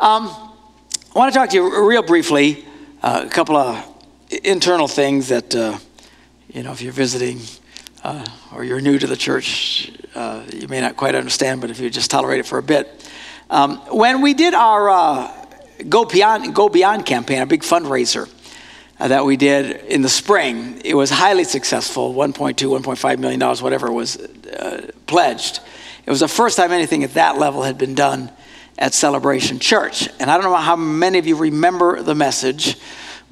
Um, I want to talk to you real briefly, uh, a couple of internal things that, uh, you know, if you're visiting uh, or you're new to the church, uh, you may not quite understand, but if you just tolerate it for a bit. Um, when we did our uh, Go Beyond, Go Beyond campaign, a big fundraiser, uh, that we did in the spring. It was highly successful 1.2, 1.5 million dollars, whatever was uh, pledged. It was the first time anything at that level had been done at Celebration Church. And I don't know how many of you remember the message,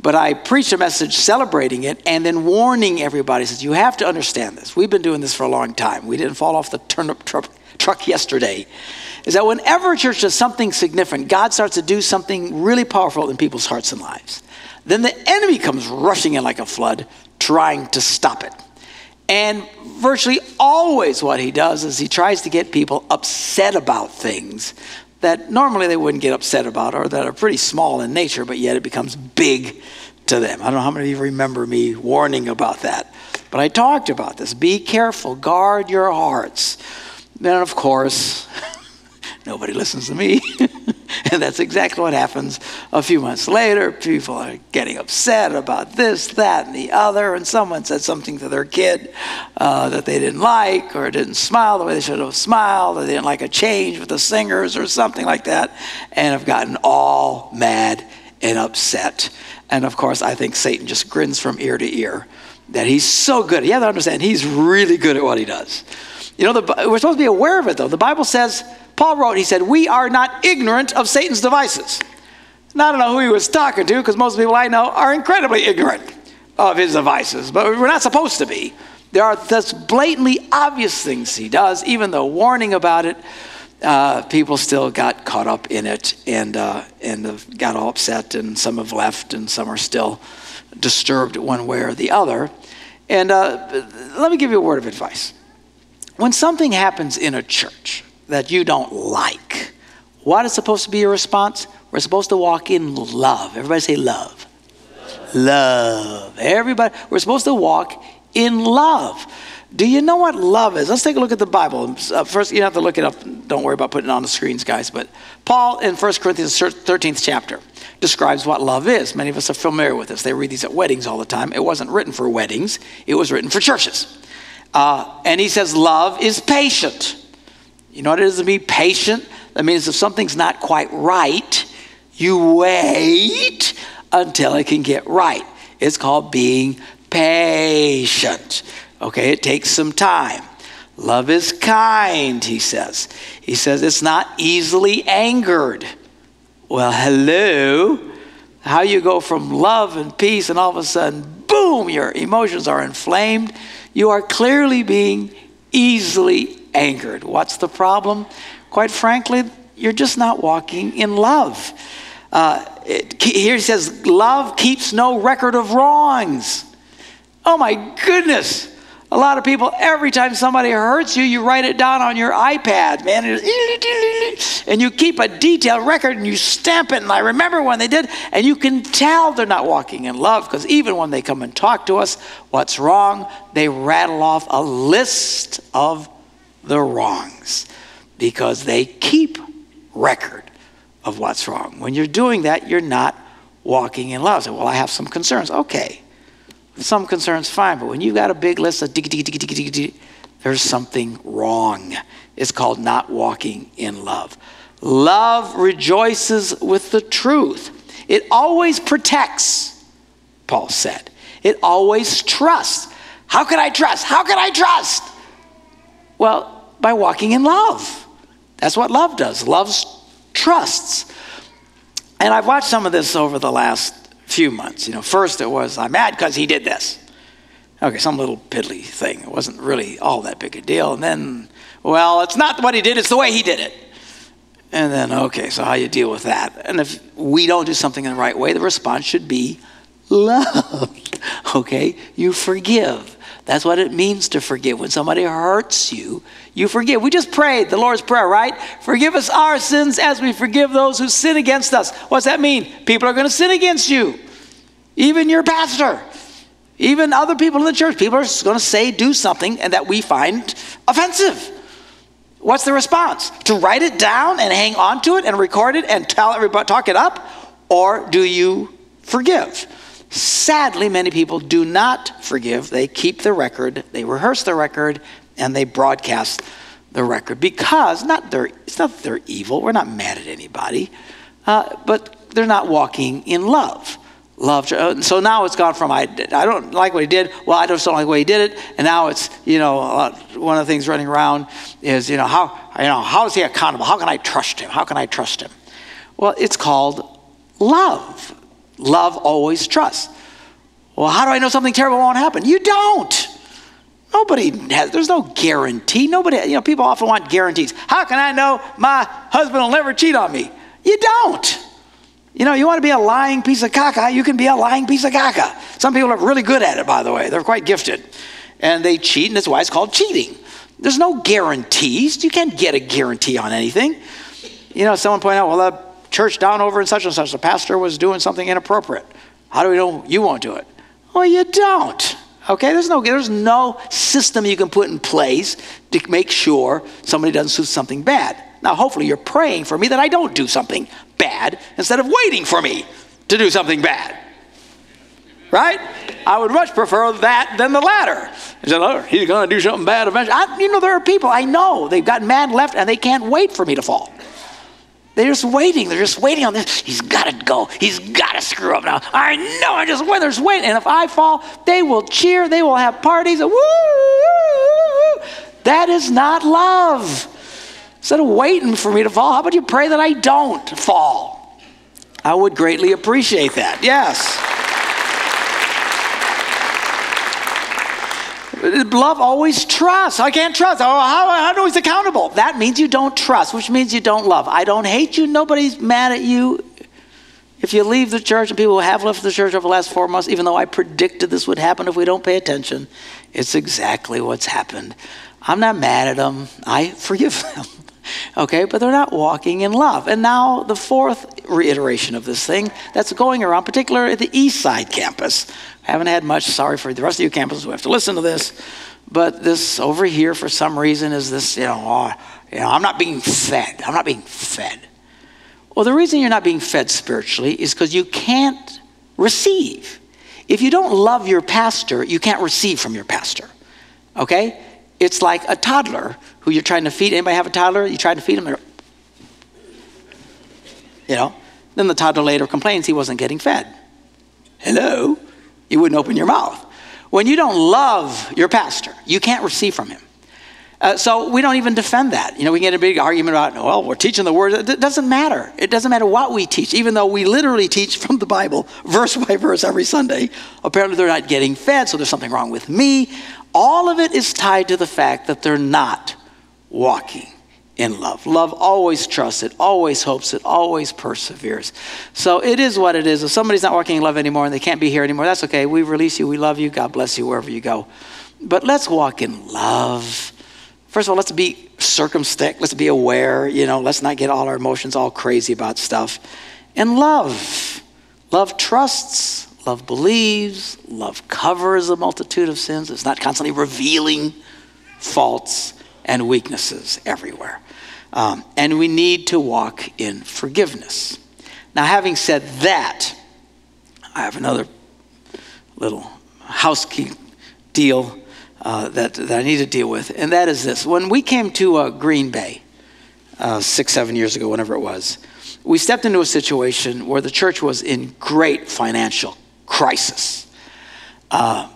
but I preached a message celebrating it and then warning everybody says, You have to understand this. We've been doing this for a long time. We didn't fall off the turnip truck, truck yesterday. Is that whenever a church does something significant, God starts to do something really powerful in people's hearts and lives. Then the enemy comes rushing in like a flood, trying to stop it. And virtually always, what he does is he tries to get people upset about things that normally they wouldn't get upset about or that are pretty small in nature, but yet it becomes big to them. I don't know how many of you remember me warning about that, but I talked about this. Be careful, guard your hearts. Then, of course, nobody listens to me. And that's exactly what happens a few months later. People are getting upset about this, that, and the other. And someone said something to their kid uh, that they didn't like, or didn't smile the way they should have smiled, or they didn't like a change with the singers, or something like that, and have gotten all mad and upset. And of course, I think Satan just grins from ear to ear that he's so good. You have to understand, he's really good at what he does. You know, the, we're supposed to be aware of it, though. The Bible says, Paul wrote, he said, We are not ignorant of Satan's devices. I don't know who he was talking to because most people I know are incredibly ignorant of his devices, but we're not supposed to be. There are just blatantly obvious things he does, even though warning about it, uh, people still got caught up in it and, uh, and got all upset, and some have left, and some are still disturbed one way or the other. And uh, let me give you a word of advice. When something happens in a church, that you don't like. What is supposed to be your response? We're supposed to walk in love. Everybody say love. Love. Everybody, we're supposed to walk in love. Do you know what love is? Let's take a look at the Bible. Uh, first, you don't have to look it up. Don't worry about putting it on the screens, guys. But Paul in 1 Corinthians 13th chapter describes what love is. Many of us are familiar with this. They read these at weddings all the time. It wasn't written for weddings, it was written for churches. Uh, and he says, Love is patient. You know what it is to be patient? That means if something's not quite right, you wait until it can get right. It's called being patient. Okay, it takes some time. Love is kind, he says. He says it's not easily angered. Well, hello. How you go from love and peace and all of a sudden, boom, your emotions are inflamed. You are clearly being easily angered. What's the problem? Quite frankly, you're just not walking in love. Uh, it, here he says, Love keeps no record of wrongs. Oh my goodness. A lot of people, every time somebody hurts you, you write it down on your iPad, man. And you keep a detailed record and you stamp it. And I remember when they did, and you can tell they're not walking in love because even when they come and talk to us, what's wrong, they rattle off a list of the wrongs because they keep record of what's wrong. When you're doing that, you're not walking in love. So, well, I have some concerns. Okay, some concerns, fine. But when you've got a big list of diggy, diggy, diggy, diggy, diggy, there's something wrong. It's called not walking in love. Love rejoices with the truth. It always protects, Paul said. It always trusts. How can I trust? How can I trust? Well, by walking in love. That's what love does. Love trusts. And I've watched some of this over the last few months. You know, first it was, I'm mad because he did this. Okay, some little piddly thing. It wasn't really all that big a deal. And then, well, it's not what he did, it's the way he did it. And then, okay, so how you deal with that? And if we don't do something in the right way, the response should be love. Okay? You forgive. That's what it means to forgive. When somebody hurts you, you forgive. We just prayed the Lord's Prayer, right? Forgive us our sins as we forgive those who sin against us. What's that mean? People are going to sin against you, even your pastor, even other people in the church. People are going to say, do something, and that we find offensive. What's the response? To write it down and hang on to it and record it and tell everybody, talk it up? Or do you forgive? Sadly, many people do not forgive. They keep the record, they rehearse the record, and they broadcast the record because not they're, it's not that they're evil. We're not mad at anybody, uh, but they're not walking in love. Love. Uh, so now it's gone from I, I don't like what he did. Well, I just don't like the way he did it. And now it's you know one of the things running around is you know how you know how is he accountable? How can I trust him? How can I trust him? Well, it's called love. Love always trusts. Well, how do I know something terrible won't happen? You don't. Nobody has, there's no guarantee. Nobody, you know, people often want guarantees. How can I know my husband will never cheat on me? You don't. You know, you want to be a lying piece of caca, you can be a lying piece of caca. Some people are really good at it, by the way. They're quite gifted. And they cheat, and that's why it's called cheating. There's no guarantees. You can't get a guarantee on anything. You know, someone pointed out, well, church down over in such and such, the pastor was doing something inappropriate. How do we know you won't do it? Well, you don't. Okay, there's no, there's no system you can put in place to make sure somebody doesn't do something bad. Now, hopefully, you're praying for me that I don't do something bad instead of waiting for me to do something bad. Right? I would much prefer that than the latter. He said, oh, he's going to do something bad eventually. I, you know, there are people I know, they've got mad left and they can't wait for me to fall. They're just waiting. They're just waiting on this. He's got to go. He's got to screw up now. I know. I just wait. There's waiting. And if I fall, they will cheer. They will have parties. Woo! That is not love. Instead of waiting for me to fall, how about you pray that I don't fall? I would greatly appreciate that. Yes. Love always trusts. I can't trust. Oh, how, how do he's accountable? That means you don't trust, which means you don't love. I don't hate you. Nobody's mad at you. If you leave the church, and people have left the church over the last four months, even though I predicted this would happen if we don't pay attention, it's exactly what's happened. I'm not mad at them. I forgive them. Okay, but they're not walking in love. And now the fourth reiteration of this thing that's going around, particularly at the East Side campus, haven't had much. Sorry for the rest of you campuses who have to listen to this. But this over here, for some reason, is this, you know, oh, you know, I'm not being fed. I'm not being fed. Well, the reason you're not being fed spiritually is because you can't receive. If you don't love your pastor, you can't receive from your pastor. Okay? It's like a toddler who you're trying to feed. Anybody have a toddler? You try to feed them, you know. Then the toddler later complains he wasn't getting fed. Hello? You wouldn't open your mouth. When you don't love your pastor, you can't receive from him. Uh, so we don't even defend that. You know, we get a big argument about, well, we're teaching the word. It doesn't matter. It doesn't matter what we teach, even though we literally teach from the Bible, verse by verse, every Sunday. Apparently, they're not getting fed, so there's something wrong with me. All of it is tied to the fact that they're not walking in love. Love always trusts, it always hopes, it always perseveres. So it is what it is. If somebody's not walking in love anymore and they can't be here anymore, that's okay. We release you, we love you, God bless you wherever you go. But let's walk in love. First of all, let's be circumspect, let's be aware, you know, let's not get all our emotions all crazy about stuff. And love. Love trusts, love believes, love covers a multitude of sins. It's not constantly revealing faults and weaknesses everywhere. Um, and we need to walk in forgiveness. Now, having said that, I have another little housekeeping deal uh, that, that I need to deal with, and that is this. When we came to uh, Green Bay uh, six, seven years ago, whenever it was, we stepped into a situation where the church was in great financial crisis. Uh,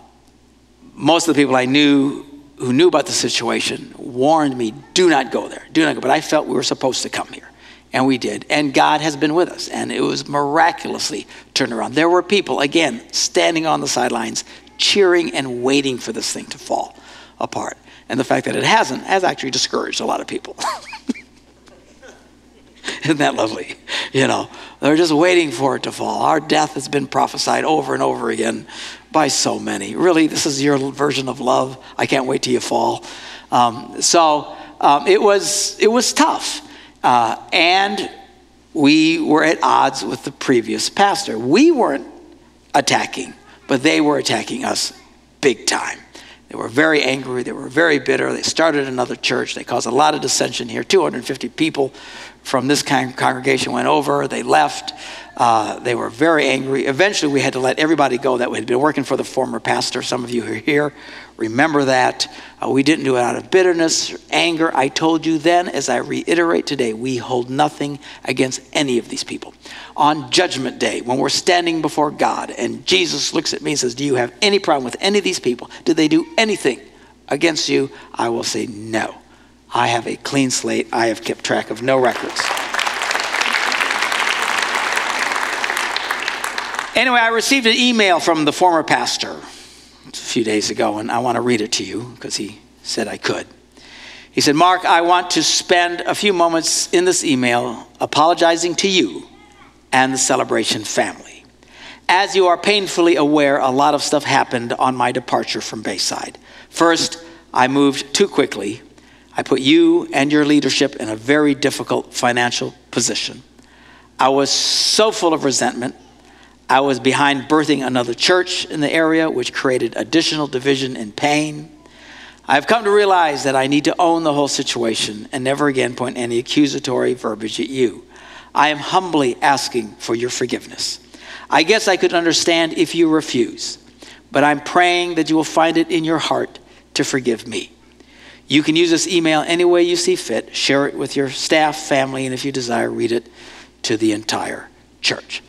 most of the people I knew who knew about the situation warned me, do not go there, do not go. But I felt we were supposed to come here. And we did. And God has been with us. And it was miraculously turned around. There were people, again, standing on the sidelines, cheering and waiting for this thing to fall apart. And the fact that it hasn't has actually discouraged a lot of people. Isn't that lovely? You know, they're just waiting for it to fall. Our death has been prophesied over and over again by so many. Really, this is your version of love. I can't wait till you fall. Um, so um, it was it was tough, uh, and we were at odds with the previous pastor. We weren't attacking, but they were attacking us big time. They were very angry. They were very bitter. They started another church. They caused a lot of dissension here. 250 people from this congregation went over. They left. Uh, they were very angry. Eventually, we had to let everybody go that we had been working for the former pastor. Some of you are here. Remember that. Uh, we didn't do it out of bitterness, anger. I told you then, as I reiterate today, we hold nothing against any of these people. On Judgment Day, when we're standing before God and Jesus looks at me and says, Do you have any problem with any of these people? Did they do anything against you? I will say, No. I have a clean slate. I have kept track of no records. Anyway, I received an email from the former pastor a few days ago, and I want to read it to you because he said I could. He said, Mark, I want to spend a few moments in this email apologizing to you and the celebration family. As you are painfully aware, a lot of stuff happened on my departure from Bayside. First, I moved too quickly. I put you and your leadership in a very difficult financial position. I was so full of resentment I was behind birthing another church in the area, which created additional division and pain. I've come to realize that I need to own the whole situation and never again point any accusatory verbiage at you. I am humbly asking for your forgiveness. I guess I could understand if you refuse, but I'm praying that you will find it in your heart to forgive me. You can use this email any way you see fit. Share it with your staff, family, and if you desire, read it to the entire church.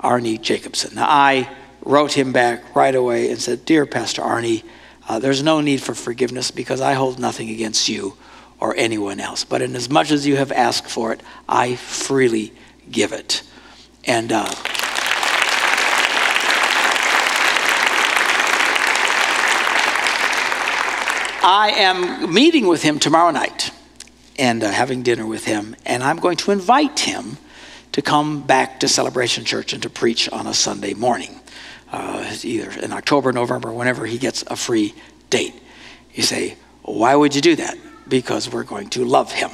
Arnie Jacobson. Now, I wrote him back right away and said, Dear Pastor Arnie, uh, there's no need for forgiveness because I hold nothing against you or anyone else. But in as much as you have asked for it, I freely give it. And uh, I am meeting with him tomorrow night and uh, having dinner with him, and I'm going to invite him to come back to Celebration Church and to preach on a Sunday morning, uh, either in October, November, whenever he gets a free date. You say, why would you do that? Because we're going to love him.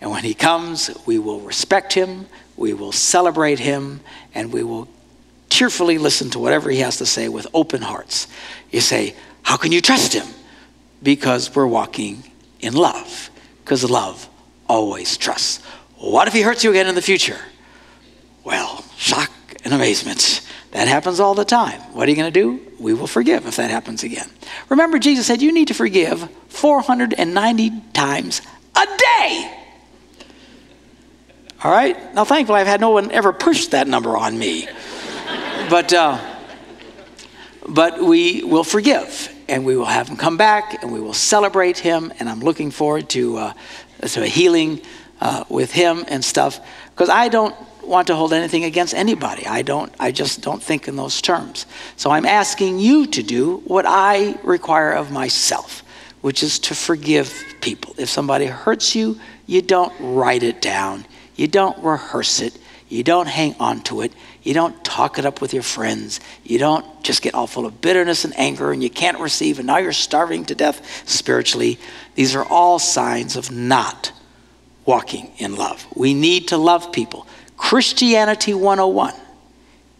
And when he comes, we will respect him, we will celebrate him, and we will cheerfully listen to whatever he has to say with open hearts. You say, How can you trust him? Because we're walking in love, because love always trusts. What if he hurts you again in the future? Well, shock and amazement. That happens all the time. What are you going to do? We will forgive if that happens again. Remember, Jesus said you need to forgive 490 times a day. All right? Now, thankfully, I've had no one ever push that number on me. but, uh, but we will forgive and we will have him come back and we will celebrate him. And I'm looking forward to, uh, to a healing uh, with him and stuff because I don't want to hold anything against anybody. I don't I just don't think in those terms. So I'm asking you to do what I require of myself, which is to forgive people. If somebody hurts you, you don't write it down. You don't rehearse it. You don't hang on to it. You don't talk it up with your friends. You don't just get all full of bitterness and anger and you can't receive and now you're starving to death spiritually. These are all signs of not walking in love. We need to love people. Christianity 101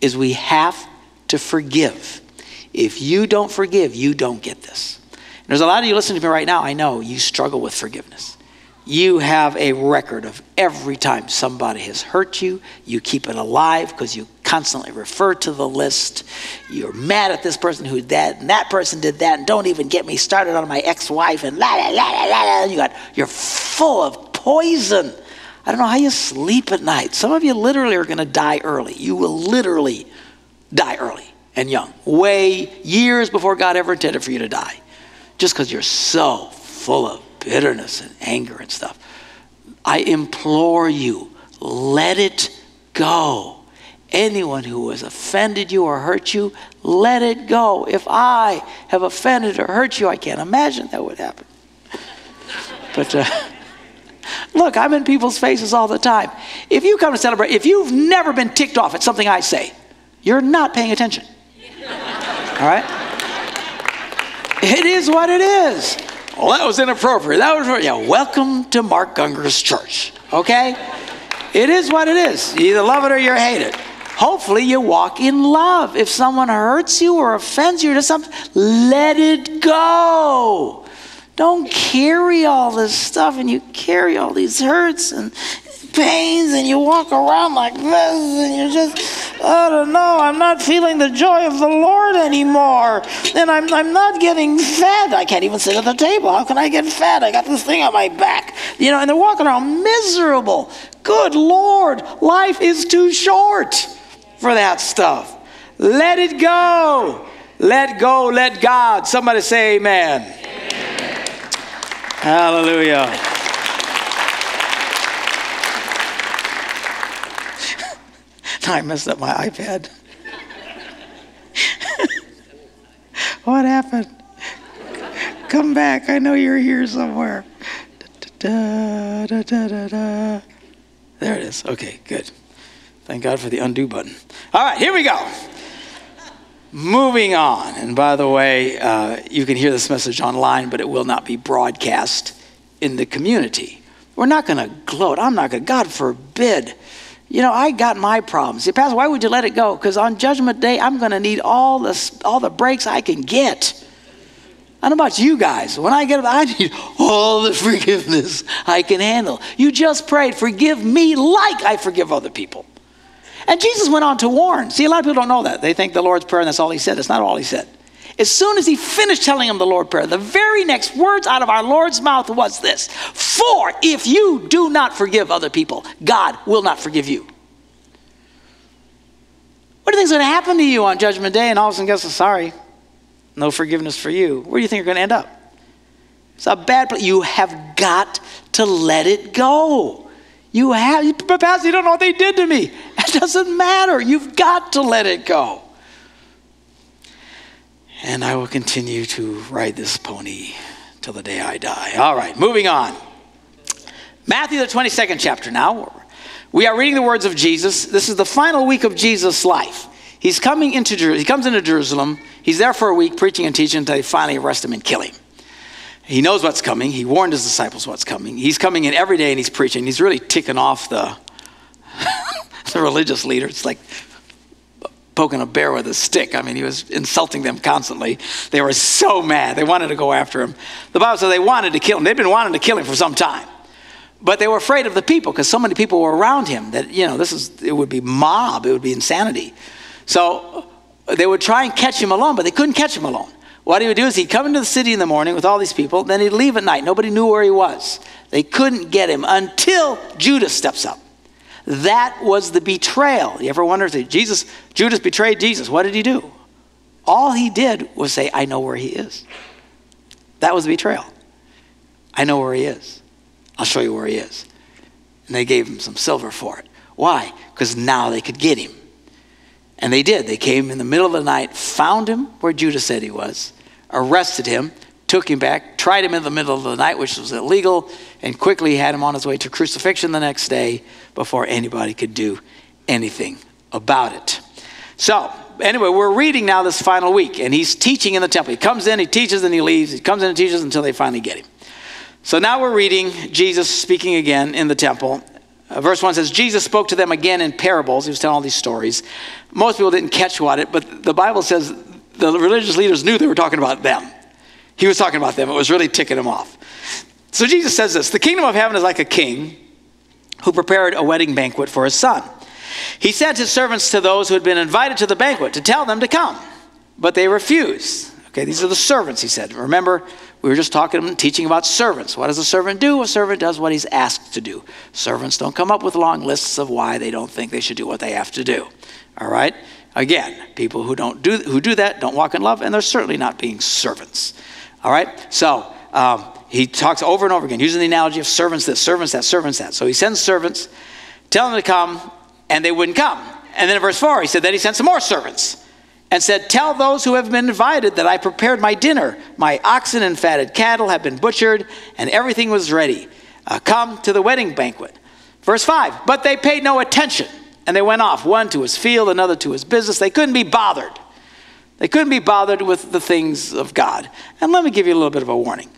is we have to forgive. If you don't forgive, you don't get this. And there's a lot of you listening to me right now, I know you struggle with forgiveness. You have a record of every time somebody has hurt you, you keep it alive because you constantly refer to the list. You're mad at this person who did that, and that person did that, and don't even get me started on my ex wife, and la la la la la. You got, you're full of poison I don't know how you sleep at night. Some of you literally are going to die early. You will literally die early and young, way years before God ever intended for you to die, just because you're so full of bitterness and anger and stuff. I implore you, let it go. Anyone who has offended you or hurt you, let it go. If I have offended or hurt you, I can't imagine that would happen. But. Uh, Look, I'm in people's faces all the time. If you come to celebrate, if you've never been ticked off at something I say, you're not paying attention. All right? It is what it is. Well, that was inappropriate. That was yeah. Welcome to Mark Gungor's church. Okay, it is what it is. You either love it or you hate it. hopefully you walk in love. If someone hurts you or offends you or something, let it go. Don't carry all this stuff and you carry all these hurts and pains and you walk around like this and you're just, I don't know, I'm not feeling the joy of the Lord anymore. And I'm, I'm not getting fed. I can't even sit at the table. How can I get fed? I got this thing on my back. You know, and they're walking around miserable. Good Lord, life is too short for that stuff. Let it go. Let go, let God. Somebody say amen. amen. Hallelujah. I messed up my iPad. what happened? Come back. I know you're here somewhere. Da, da, da, there it is. Okay, good. Thank God for the undo button. All right, here we go. Moving on. And by the way, uh, you can hear this message online, but it will not be broadcast in the community. We're not going to gloat. I'm not going to, God forbid. You know, I got my problems. See, Pastor, why would you let it go? Because on Judgment Day, I'm going to need all the, all the breaks I can get. I don't know about you guys. When I get, I need all the forgiveness I can handle. You just prayed, forgive me like I forgive other people. And Jesus went on to warn. See, a lot of people don't know that. They think the Lord's Prayer and that's all he said. That's not all he said. As soon as he finished telling him the Lord's Prayer, the very next words out of our Lord's mouth was this For if you do not forgive other people, God will not forgive you. What do you think is going to happen to you on Judgment Day? And all of a sudden, guess what? sorry, no forgiveness for you. Where do you think you're going to end up? It's a bad place. You have got to let it go. You have, but Pastor, you don't know what they did to me. It doesn't matter. You've got to let it go. And I will continue to ride this pony till the day I die. All right, moving on. Matthew, the 22nd chapter now. We are reading the words of Jesus. This is the final week of Jesus' life. He's coming into Jerusalem. He comes into Jerusalem. He's there for a week preaching and teaching until they finally arrest him and kill him. He knows what's coming. He warned his disciples what's coming. He's coming in every day and he's preaching. He's really ticking off the, the religious leaders. It's like poking a bear with a stick. I mean, he was insulting them constantly. They were so mad. They wanted to go after him. The Bible says they wanted to kill him. They'd been wanting to kill him for some time. But they were afraid of the people because so many people were around him that, you know, this is, it would be mob, it would be insanity. So they would try and catch him alone, but they couldn't catch him alone. What he would do is he'd come into the city in the morning with all these people, then he'd leave at night. Nobody knew where he was. They couldn't get him until Judas steps up. That was the betrayal. You ever wonder if Jesus, Judas betrayed Jesus? What did he do? All he did was say, I know where he is. That was the betrayal. I know where he is. I'll show you where he is. And they gave him some silver for it. Why? Because now they could get him. And they did. They came in the middle of the night, found him where Judas said he was, arrested him, took him back, tried him in the middle of the night, which was illegal, and quickly had him on his way to crucifixion the next day before anybody could do anything about it. So, anyway, we're reading now this final week, and he's teaching in the temple. He comes in, he teaches, and he leaves. He comes in and teaches until they finally get him. So now we're reading Jesus speaking again in the temple. Uh, verse 1 says, Jesus spoke to them again in parables. He was telling all these stories. Most people didn't catch what it, but the Bible says the religious leaders knew they were talking about them. He was talking about them. It was really ticking him off. So Jesus says this The kingdom of heaven is like a king who prepared a wedding banquet for his son. He sent his servants to those who had been invited to the banquet to tell them to come, but they refused. Okay, these are the servants, he said. Remember, we were just talking, and teaching about servants. What does a servant do? A servant does what he's asked to do. Servants don't come up with long lists of why they don't think they should do what they have to do. All right? Again, people who don't do who do that don't walk in love, and they're certainly not being servants. All right? So um, he talks over and over again, using the analogy of servants this, servants that, servants that. So he sends servants, tell them to come, and they wouldn't come. And then in verse 4, he said, Then he sent some more servants and said, Tell those who have been invited that I prepared my dinner. My oxen and fatted cattle have been butchered, and everything was ready. Uh, come to the wedding banquet. Verse 5 But they paid no attention, and they went off, one to his field, another to his business. They couldn't be bothered. They couldn't be bothered with the things of God. And let me give you a little bit of a warning.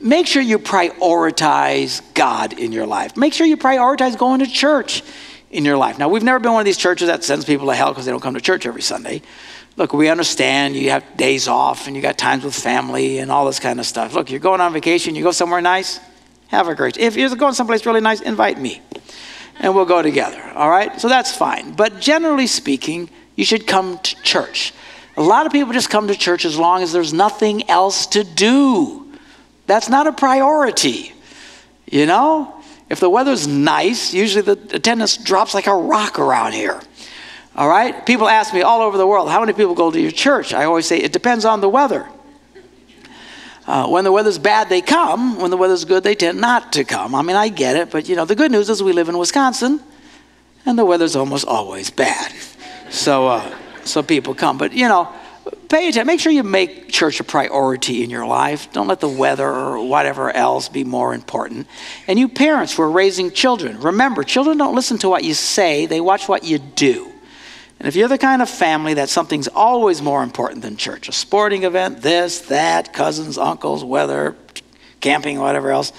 Make sure you prioritize God in your life. Make sure you prioritize going to church. in your life. Now, we've never been one of these churches that sends people to hell because they don't come to church every Sunday. Look, we understand you have days off and you got times with family and all this kind of stuff. Look, you're going on vacation, you go somewhere nice, have a great. If you're going someplace really nice, invite me, and we'll go together. All right, so that's fine. But generally speaking, you should come to church. A lot of people just come to church as long as there's nothing else to do. That's not a priority. You know, if the weather's nice, usually the attendance drops like a rock around here. All right? People ask me all over the world, how many people go to your church? I always say, it depends on the weather. Uh, when the weather's bad, they come. When the weather's good, they tend not to come. I mean, I get it, but you know, the good news is we live in Wisconsin, and the weather's almost always bad. So, uh, so people come. But you know, pay attention. Make sure you make church a priority in your life. Don't let the weather or whatever else be more important. And you parents who are raising children, remember, children don't listen to what you say; they watch what you do. And if you're the kind of family that something's always more important than church, a sporting event, this, that, cousins, uncles, weather, camping, whatever else,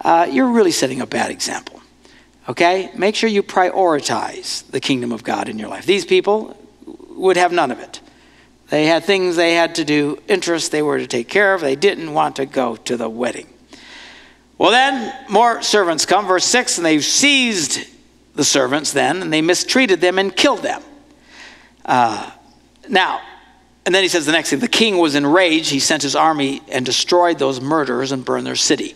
uh, you're really setting a bad example. Okay? Make sure you prioritize the kingdom of God in your life. These people would have none of it. They had things they had to do, interests they were to take care of. They didn't want to go to the wedding. Well, then more servants come, verse 6, and they seized the servants then, and they mistreated them and killed them. Uh, now, and then he says the next thing the king was enraged. He sent his army and destroyed those murderers and burned their city.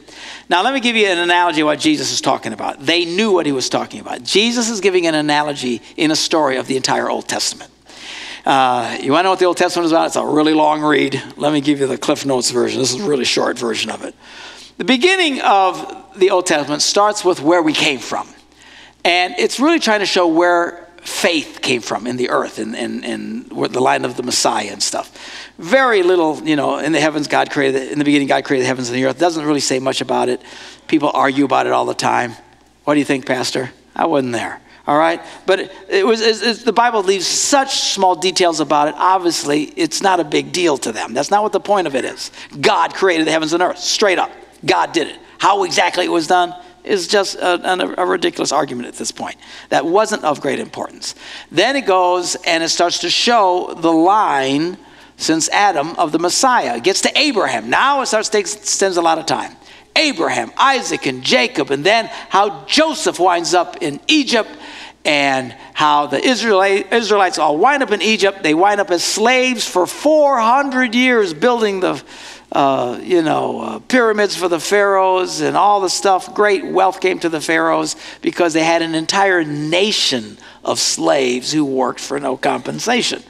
Now, let me give you an analogy of what Jesus is talking about. They knew what he was talking about. Jesus is giving an analogy in a story of the entire Old Testament. Uh, you want to know what the Old Testament is about? It's a really long read. Let me give you the Cliff Notes version. This is a really short version of it. The beginning of the Old Testament starts with where we came from. And it's really trying to show where faith came from in the earth and, and, and the line of the Messiah and stuff. Very little, you know, in the heavens, God created, in the beginning, God created the heavens and the earth. Doesn't really say much about it. People argue about it all the time. What do you think, Pastor? I wasn't there. All right? But it, was, it's, it's, the Bible leaves such small details about it. Obviously, it's not a big deal to them. That's not what the point of it is. God created the heavens and earth, straight up. God did it. How exactly it was done, is just a, a, ridiculous argument at this point. That wasn't of great importance. Then it goes and it starts to show the line since Adam of the Messiah. It gets to Abraham. Now it starts to take, spends a lot of time. Abraham, Isaac, and Jacob, and then how Joseph winds up in Egypt and how the Israelites all wind up in Egypt. They wind up as slaves for 400 years building the uh, you know, uh, pyramids for the pharaohs and all the stuff. Great wealth came to the pharaohs because they had an entire nation of slaves who worked for no compensation.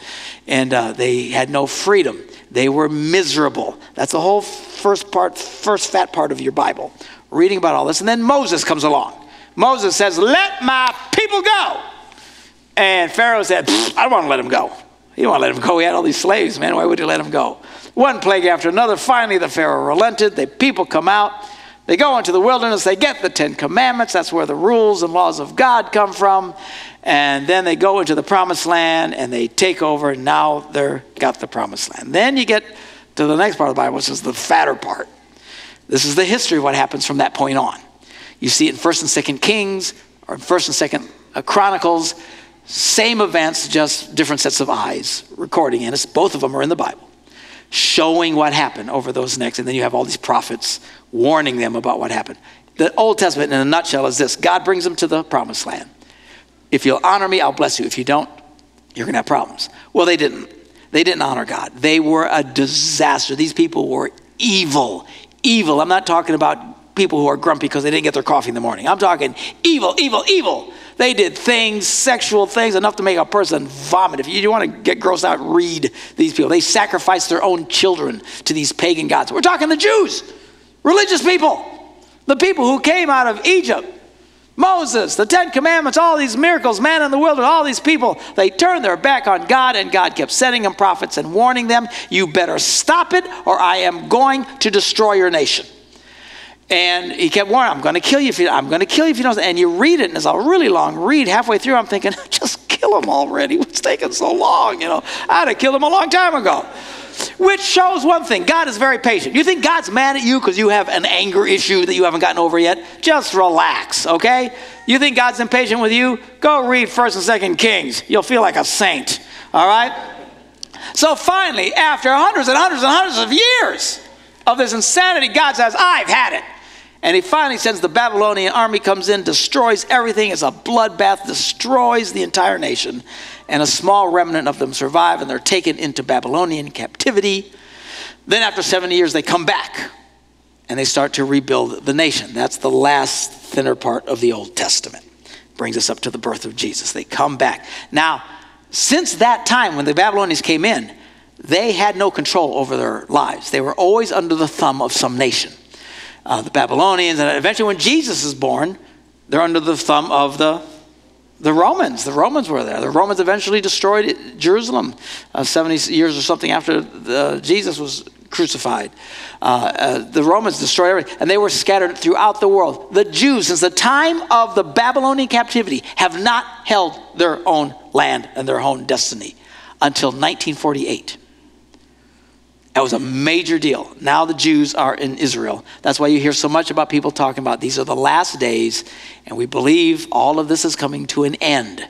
And uh, they had no freedom. They were miserable. That's the whole first part, first fat part of your Bible, reading about all this. And then Moses comes along. Moses says, Let my people go. And Pharaoh said, I don't want to let him go. He don't want to let him go. He had all these slaves, man. Why would he let him go? One plague after another. Finally, the Pharaoh relented. The people come out. They go into the wilderness. They get the Ten Commandments. That's where the rules and laws of God come from. And then they go into the promised land and they take over. And now they're got the promised land. Then you get to the next part of the Bible, which is the fatter part. This is the history of what happens from that point on. You see it in First and Second Kings or First and Second uh, Chronicles. Same events, just different sets of eyes recording in it. Both of them are in the Bible showing what happened over those next. And then you have all these prophets warning them about what happened. The Old Testament, in a nutshell, is this God brings them to the promised land. If you'll honor me, I'll bless you. If you don't, you're going to have problems. Well, they didn't. They didn't honor God. They were a disaster. These people were evil. Evil. I'm not talking about people who are grumpy because they didn't get their coffee in the morning. I'm talking evil, evil, evil. They did things, sexual things, enough to make a person vomit. If you want to get grossed out, read these people. They sacrificed their own children to these pagan gods. We're talking the Jews, religious people, the people who came out of Egypt. Moses, the Ten Commandments, all these miracles, man in the wilderness, all these people, they turned their back on God, and God kept sending them prophets and warning them, You better stop it, or I am going to destroy your nation. And he kept warning, I'm going to kill you if you, I'm going to kill you if you don't. And you read it, and it's a really long read. Halfway through, I'm thinking, just kill him already. What's taking so long? You know, I'd have killed him a long time ago. Which shows one thing God is very patient. You think God's mad at you because you have an anger issue that you haven't gotten over yet? Just relax, okay? You think God's impatient with you? Go read 1st and 2nd Kings. You'll feel like a saint, all right? So finally, after hundreds and hundreds and hundreds of years of this insanity, God says, I've had it. And he finally sends the Babylonian army comes in, destroys everything. It's a bloodbath, destroys the entire nation. And a small remnant of them survive and they're taken into Babylonian captivity. Then after 70 years, they come back and they start to rebuild the nation. That's the last thinner part of the Old Testament. Brings us up to the birth of Jesus. They come back. Now, since that time when the Babylonians came in, they had no control over their lives. They were always under the thumb of some nation. Uh, the Babylonians, and eventually when Jesus is born, they're under the thumb of the the Romans. The Romans were there. The Romans eventually destroyed Jerusalem uh, 70 years or something after the, Jesus was crucified. Uh, uh, the Romans destroyed everything, and they were scattered throughout the world. The Jews, since the time of the Babylonian captivity, have not held their own land and their own destiny until 1948. That was a major deal. Now the Jews are in Israel. That's why you hear so much about people talking about these are the last days, and we believe all of this is coming to an end.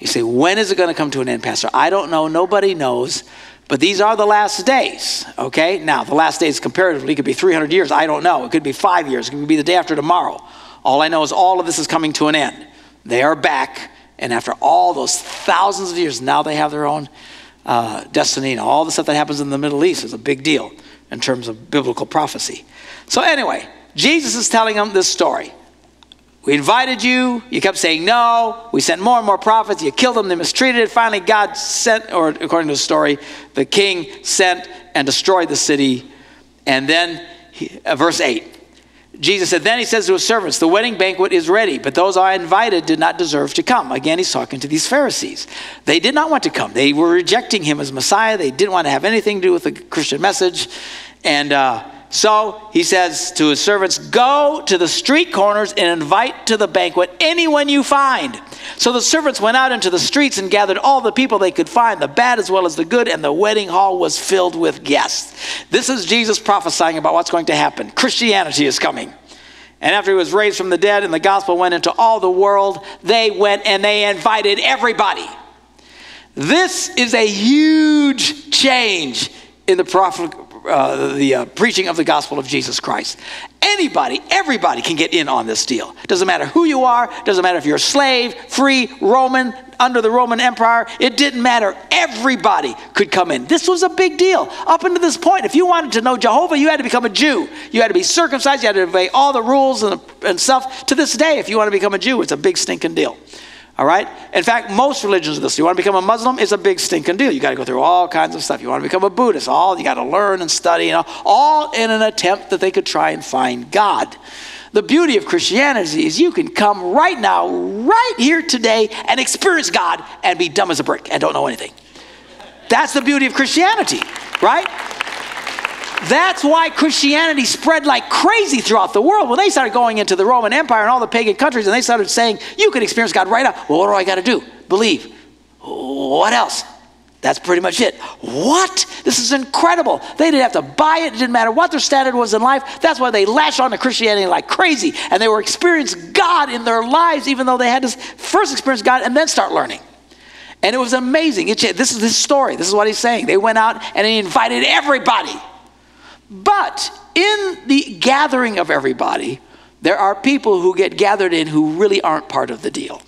You say, when is it going to come to an end, Pastor? I don't know. Nobody knows. But these are the last days, okay? Now, the last days comparatively could be 300 years. I don't know. It could be five years. It could be the day after tomorrow. All I know is all of this is coming to an end. They are back, and after all those thousands of years, now they have their own uh, destiny. And all the stuff that happens in the Middle East is a big deal in terms of biblical prophecy. So, anyway, Jesus is telling them this story. We invited you. You kept saying no. We sent more and more prophets. You killed them. They mistreated it. Finally, God sent, or according to the story, the king sent and destroyed the city. And then, he, uh, verse 8. Jesus said, Then he says to his servants, The wedding banquet is ready, but those I invited did not deserve to come. Again, he's talking to these Pharisees. They did not want to come. They were rejecting him as Messiah. They didn't want to have anything to do with the Christian message. And, uh, so he says to his servants, Go to the street corners and invite to the banquet anyone you find. So the servants went out into the streets and gathered all the people they could find, the bad as well as the good, and the wedding hall was filled with guests. This is Jesus prophesying about what's going to happen. Christianity is coming. And after he was raised from the dead and the gospel went into all the world, they went and they invited everybody. This is a huge change in the prophet, uh, the uh, preaching of the gospel of Jesus Christ. Anybody, everybody can get in on this deal. Doesn't matter who you are, doesn't matter if you're a slave, free, Roman, under the Roman Empire, it didn't matter. Everybody could come in. This was a big deal. Up until this point, if you wanted to know Jehovah, you had to become a Jew. You had to be circumcised, you had to obey all the rules and, and stuff. To this day, if you want to become a Jew, it's a big stinking deal. All right? In fact, most religions are this. You want to become a Muslim, it's a big stinking deal. You got to go through all kinds of stuff. You want to become a Buddhist, all you got to learn and study, you know, all in an attempt that they could try and find God. The beauty of Christianity is you can come right now, right here today, and experience God and be dumb as a brick and don't know anything. That's the beauty of Christianity, right? That's why Christianity spread like crazy throughout the world. When they started going into the Roman Empire and all the pagan countries, and they started saying, You can experience God right now. Well, what do I got to do? Believe. What else? That's pretty much it. What? This is incredible. They didn't have to buy it. It didn't matter what their standard was in life. That's why they lashed on to Christianity like crazy. And they were experiencing God in their lives, even though they had to first experience God and then start learning. And it was amazing. It, this is his story. This is what he's saying. They went out and he invited everybody. But in the gathering of everybody, there are people who get gathered in who really aren't part of the deal.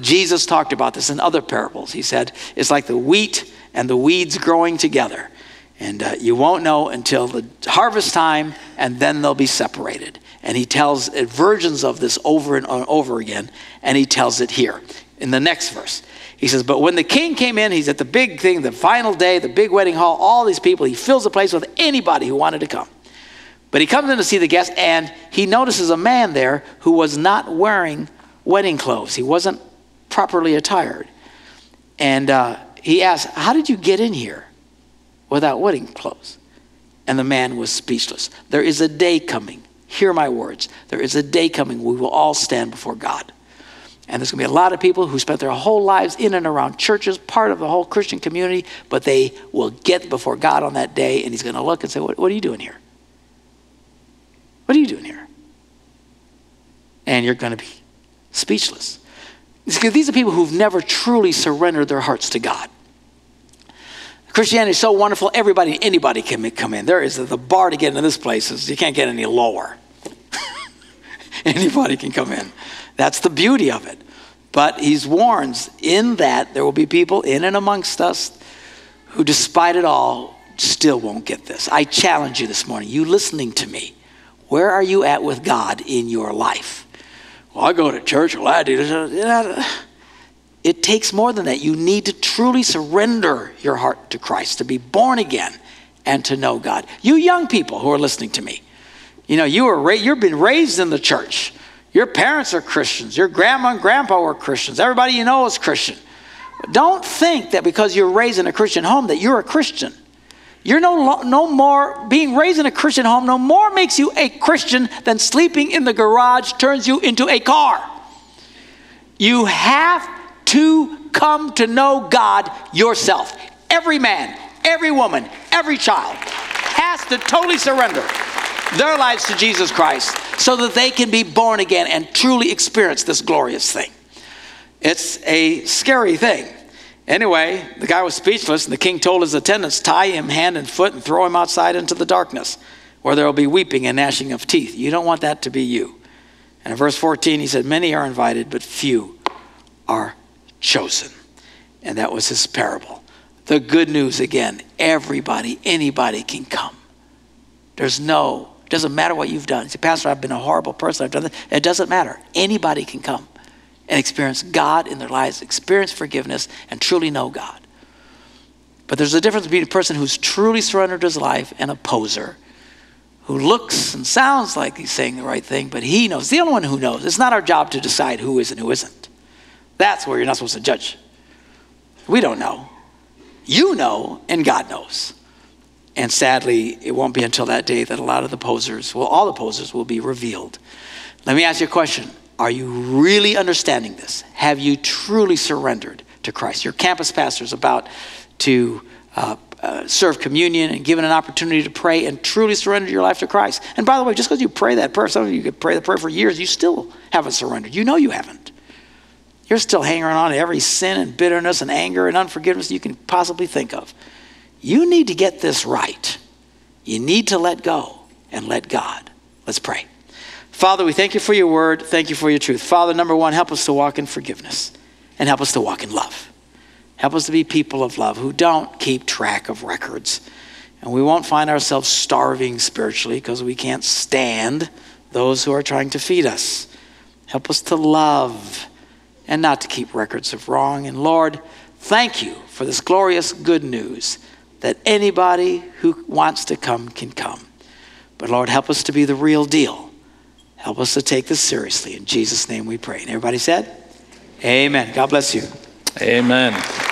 Jesus talked about this in other parables. He said, it's like the wheat and the weeds growing together. And uh, you won't know until the harvest time, and then they'll be separated. And he tells versions of this over and over again, and he tells it here in the next verse. He says, But when the king came in, he's at the big thing, the final day, the big wedding hall, all these people, he fills the place with anybody who wanted to come. But he comes in to see the guests, and he notices a man there who was not wearing wedding clothes. He wasn't properly attired. And uh, he asks, How did you get in here without wedding clothes? And the man was speechless. There is a day coming. Hear my words. There is a day coming we will all stand before God And there's going to be a lot of people who spent their whole lives in and around churches, part of the whole Christian community, but they will get before God on that day and He's going to look and say, What, what are you doing here? What are you doing here? And you're going to be speechless. These are people who've never truly surrendered their hearts to God. Christianity is so wonderful, everybody, anybody can come in. There is the bar to get into this place is you can't get any lower. anybody can come in. That's the beauty of it. But he warns in that there will be people in and amongst us who, despite it all, still won't get this. I challenge you this morning, you listening to me, where are you at with God in your life? Well, I go to church, well, I do. It takes more than that. You need to truly surrender your heart to Christ, to be born again, and to know God. You young people who are listening to me, you know, you were ra- you've been raised in the church. Your parents are Christians. Your grandma and grandpa were Christians. Everybody you know is Christian. Don't think that because you're raised in a Christian home that you're a Christian. You're no, no more, being raised in a Christian home no more makes you a Christian than sleeping in the garage turns you into a car. You have to come to know God yourself. Every man, every woman, every child has to totally surrender their lives to Jesus Christ so that they can be born again and truly experience this glorious thing. It's a scary thing. Anyway, the guy was speechless, and the king told his attendants, Tie him hand and foot and throw him outside into the darkness, where there will be weeping and gnashing of teeth. You don't want that to be you. And in verse 14, he said, Many are invited, but few are chosen. And that was his parable. The good news again everybody, anybody can come. There's no it doesn't matter what you've done. Say, Pastor, I've been a horrible person. I've done this. It doesn't matter. Anybody can come and experience God in their lives, experience forgiveness, and truly know God. But there's a difference between a person who's truly surrendered his life and a poser who looks and sounds like he's saying the right thing, but he knows. The only one who knows. It's not our job to decide who is and who isn't. That's where you're not supposed to judge. We don't know. You know, and God knows. And sadly, it won't be until that day that a lot of the posers, well, all the posers will be revealed. Let me ask you a question. Are you really understanding this? Have you truly surrendered to Christ? Your campus pastor is about to uh, uh, serve communion and given an opportunity to pray and truly surrender your life to Christ. And by the way, just because you pray that prayer, some of you could pray the prayer for years, you still haven't surrendered. You know you haven't. You're still hanging on to every sin and bitterness and anger and unforgiveness you can possibly think of. You need to get this right. You need to let go and let God. Let's pray. Father, we thank you for your word. Thank you for your truth. Father, number one, help us to walk in forgiveness and help us to walk in love. Help us to be people of love who don't keep track of records. And we won't find ourselves starving spiritually because we can't stand those who are trying to feed us. Help us to love and not to keep records of wrong. And Lord, thank you for this glorious good news that anybody who wants to come can come. But Lord, help us to be the real deal. Help us to take this seriously. In Jesus' name we pray. And everybody said, Amen. God bless you. Amen.